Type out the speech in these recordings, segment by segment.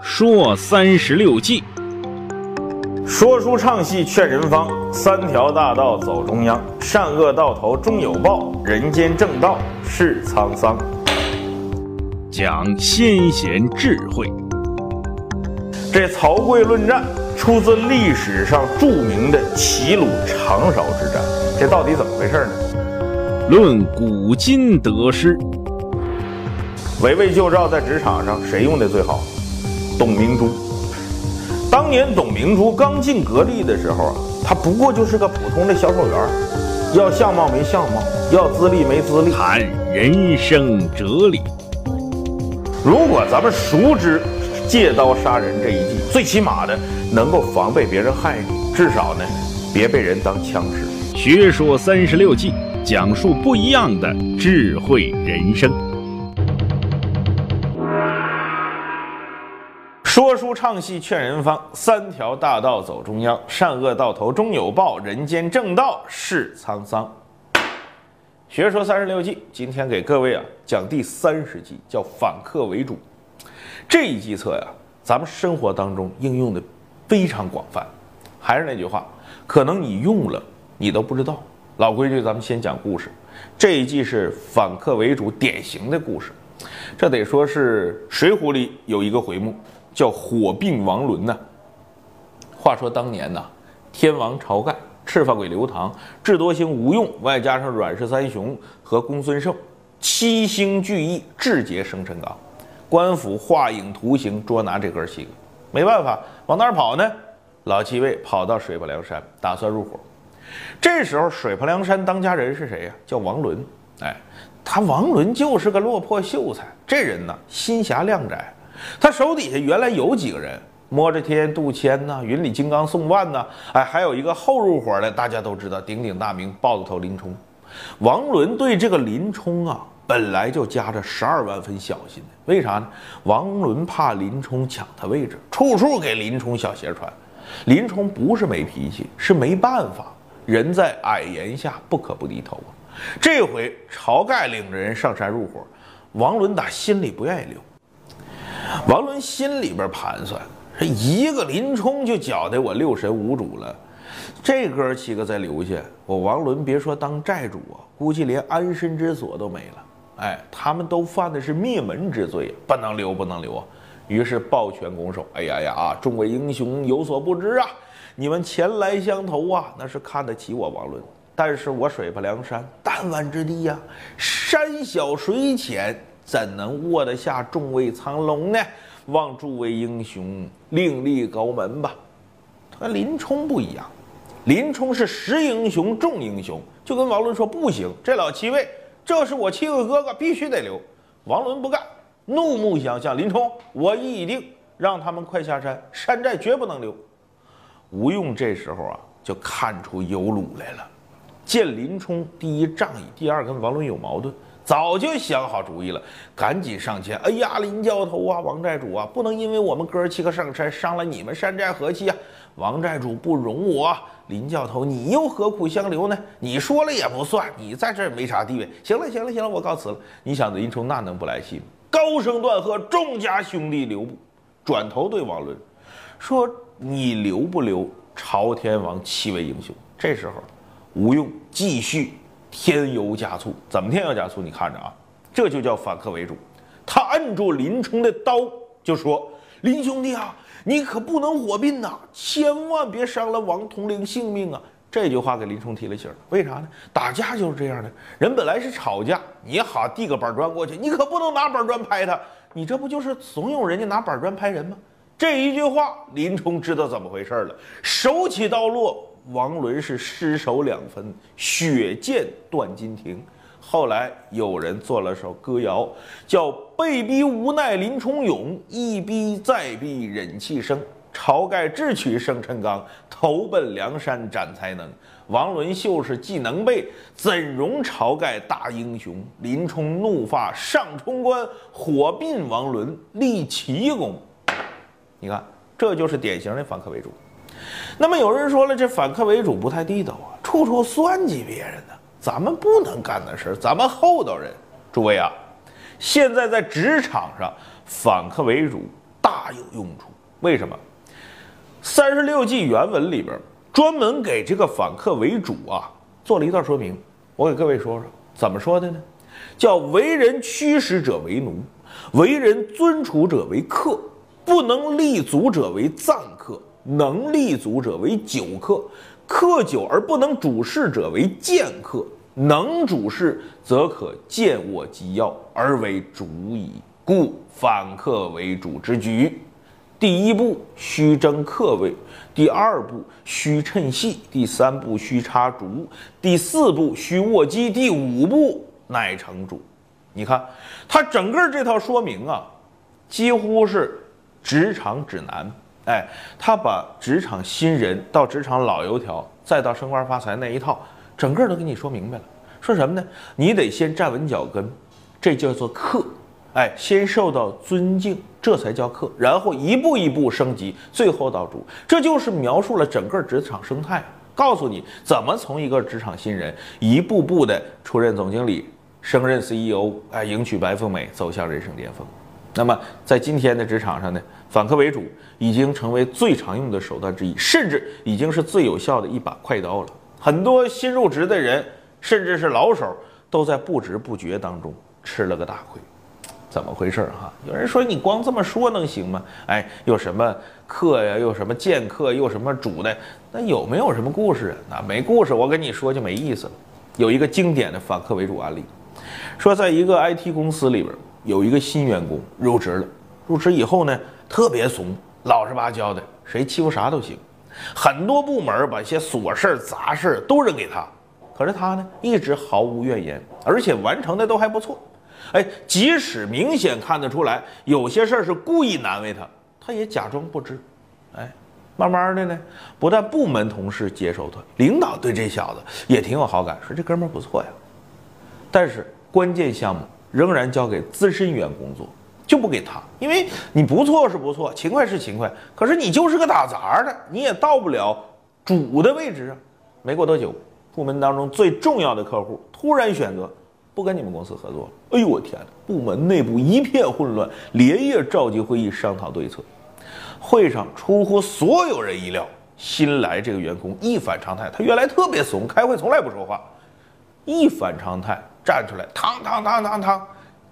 说三十六计，说书唱戏劝人方，三条大道走中央，善恶到头终有报，人间正道是沧桑。讲先贤智慧。这曹刿论战出自历史上著名的齐鲁长勺之战，这到底怎么回事呢？论古今得失。围魏救赵在职场上谁用的最好？董明珠。当年董明珠刚进格力的时候啊，她不过就是个普通的销售员，要相貌没相貌，要资历没资历。谈人生哲理。如果咱们熟知借刀杀人这一计，最起码的能够防备别人害你，至少呢，别被人当枪使。学说三十六计，讲述不一样的智慧人生。书唱戏劝人方，三条大道走中央，善恶到头终有报，人间正道是沧桑。学说三十六计，今天给各位啊讲第三十计，叫反客为主。这一计策呀，咱们生活当中应用的非常广泛。还是那句话，可能你用了，你都不知道。老规矩，咱们先讲故事。这一计是反客为主典型的故事，这得说是《水浒》里有一个回目。叫火并王伦呢。话说当年呐，天王晁盖、赤发鬼刘唐、智多星吴用，外加上阮氏三雄和公孙胜，七星聚义，智劫生辰纲。官府画影图形捉拿这哥七个，没办法，往哪儿跑呢？老七位跑到水泊梁山，打算入伙。这时候水泊梁山当家人是谁呀？叫王伦。哎，他王伦就是个落魄秀才，这人呢心狭量窄。他手底下原来有几个人，摸着天、杜迁呐，云里金刚宋万呐，哎，还有一个后入伙的，大家都知道，鼎鼎大名豹子头林冲。王伦对这个林冲啊，本来就夹着十二万分小心的。为啥呢？王伦怕林冲抢他位置，处处给林冲小鞋穿。林冲不是没脾气，是没办法，人在矮檐下不可不低头啊。这回晁盖领着人上山入伙，王伦打心里不愿意留。王伦心里边盘算：这一个林冲就搅得我六神无主了，这哥儿七个再留下，我王伦别说当寨主啊，估计连安身之所都没了。哎，他们都犯的是灭门之罪，不能留，不能留啊！于是抱拳拱手：“哎呀呀啊，众位英雄有所不知啊，你们前来相投啊，那是看得起我王伦，但是我水泊梁山弹丸之地呀，山小水浅。”怎能卧得下众位苍龙呢？望诸位英雄另立高门吧。和林冲不一样，林冲是识英雄重英雄，就跟王伦说不行，这老七位，这是我七个哥哥，必须得留。王伦不干，怒目相向，林冲，我意已定，让他们快下山，山寨绝不能留。吴用这时候啊，就看出有鲁来了，见林冲第一仗义，第二跟王伦有矛盾。早就想好主意了，赶紧上前。哎呀，林教头啊，王寨主啊，不能因为我们哥儿七个上山，伤了你们山寨和气啊！王寨主不容我，林教头，你又何苦相留呢？你说了也不算，你在这儿没啥地位。行了，行了，行了，我告辞了。你想林冲那能不来气吗？高声断喝：“众家兄弟留步！”转头对王伦说：“你留不留朝天王七位英雄？”这时候，吴用继续。添油加醋，怎么添油加醋？你看着啊，这就叫反客为主。他按住林冲的刀，就说：“林兄弟啊，你可不能火并呐，千万别伤了王统领性命啊！”这句话给林冲提了醒。为啥呢？打架就是这样的，人本来是吵架，你好递个板砖过去，你可不能拿板砖拍他，你这不就是怂恿人家拿板砖拍人吗？这一句话，林冲知道怎么回事了，手起刀落。王伦是失手两分，血溅断金庭。后来有人做了首歌谣，叫“被逼无奈林冲勇，一逼再逼忍气生。晁盖智取生辰纲，投奔梁山展才能。王伦秀士既能背，怎容晁盖大英雄？林冲怒发上冲冠，火并王伦立奇功。你看，这就是典型的反客为主。那么有人说了，这反客为主不太地道啊，处处算计别人呢。咱们不能干的事儿，咱们厚道人。诸位啊，现在在职场上，反客为主大有用处。为什么？三十六计原文里边专门给这个反客为主啊做了一段说明，我给各位说说怎么说的呢？叫为人驱使者为奴，为人尊处者为客，不能立足者为赞，能立足者为久客，客久而不能主事者为贱客，能主事则可见握机要而为主矣。故反客为主之举。第一步须争客位，第二步须趁隙，第三步须插竹，第四步须握机，第五步乃成主。你看，他整个这套说明啊，几乎是职场指南。哎，他把职场新人到职场老油条，再到升官发财那一套，整个都给你说明白了。说什么呢？你得先站稳脚跟，这叫做客。哎，先受到尊敬，这才叫客，然后一步一步升级，最后到主，这就是描述了整个职场生态，告诉你怎么从一个职场新人一步步的出任总经理，升任 CEO，哎，迎娶白富美，走向人生巅峰。那么在今天的职场上呢，反客为主已经成为最常用的手段之一，甚至已经是最有效的一把快刀了。很多新入职的人，甚至是老手，都在不知不觉当中吃了个大亏。怎么回事儿哈？有人说你光这么说能行吗？哎，有什么客呀？又什么剑客？又什么主的？那有没有什么故事啊？那没故事，我跟你说就没意思了。有一个经典的反客为主案例，说在一个 IT 公司里边，有一个新员工入职了，入职以后呢，特别怂，老实巴交的，谁欺负啥都行，很多部门把一些琐事杂事都扔给他，可是他呢，一直毫无怨言，而且完成的都还不错。哎，即使明显看得出来有些事儿是故意难为他，他也假装不知。哎，慢慢的呢，不但部门同事接受他，领导对这小子也挺有好感，说这哥们儿不错呀。但是关键项目仍然交给资深员工做，就不给他，因为你不错是不错，勤快是勤快，可是你就是个打杂的，你也到不了主的位置啊。没过多久，部门当中最重要的客户突然选择。不跟你们公司合作了。哎呦我天哪！部门内部一片混乱，连夜召集会议商讨对策。会上出乎所有人意料，新来这个员工一反常态，他原来特别怂，开会从来不说话，一反常态站出来，嘡嘡嘡嘡嘡，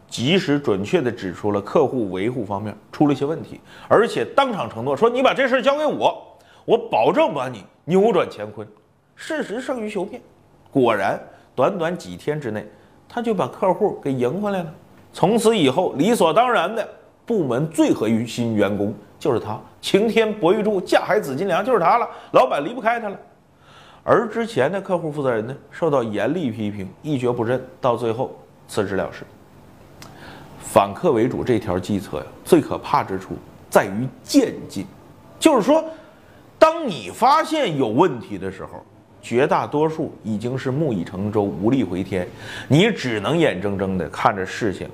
及时准确地指出了客户维护方面出了一些问题，而且当场承诺说：“你把这事交给我，我保证把你扭转乾坤。”事实胜于雄辩，果然短短几天之内。他就把客户给赢回来了，从此以后理所当然的部门最核心员工就是他，晴天博玉柱，架海紫金梁就是他了，老板离不开他了。而之前的客户负责人呢，受到严厉批评，一蹶不振，到最后辞职了事。反客为主这条计策呀，最可怕之处在于渐进，就是说，当你发现有问题的时候。绝大多数已经是木已成舟，无力回天，你只能眼睁睁地看着事情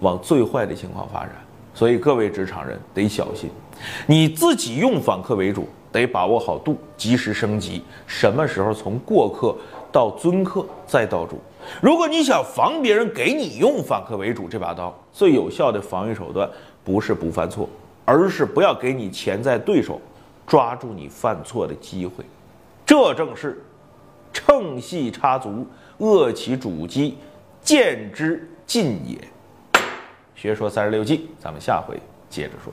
往最坏的情况发展。所以各位职场人得小心，你自己用反客为主，得把握好度，及时升级。什么时候从过客到尊客再到主？如果你想防别人给你用反客为主这把刀，最有效的防御手段不是不犯错，而是不要给你潜在对手抓住你犯错的机会。这正是。乘隙插足，扼其主机，见之尽也。学说三十六计，咱们下回接着说。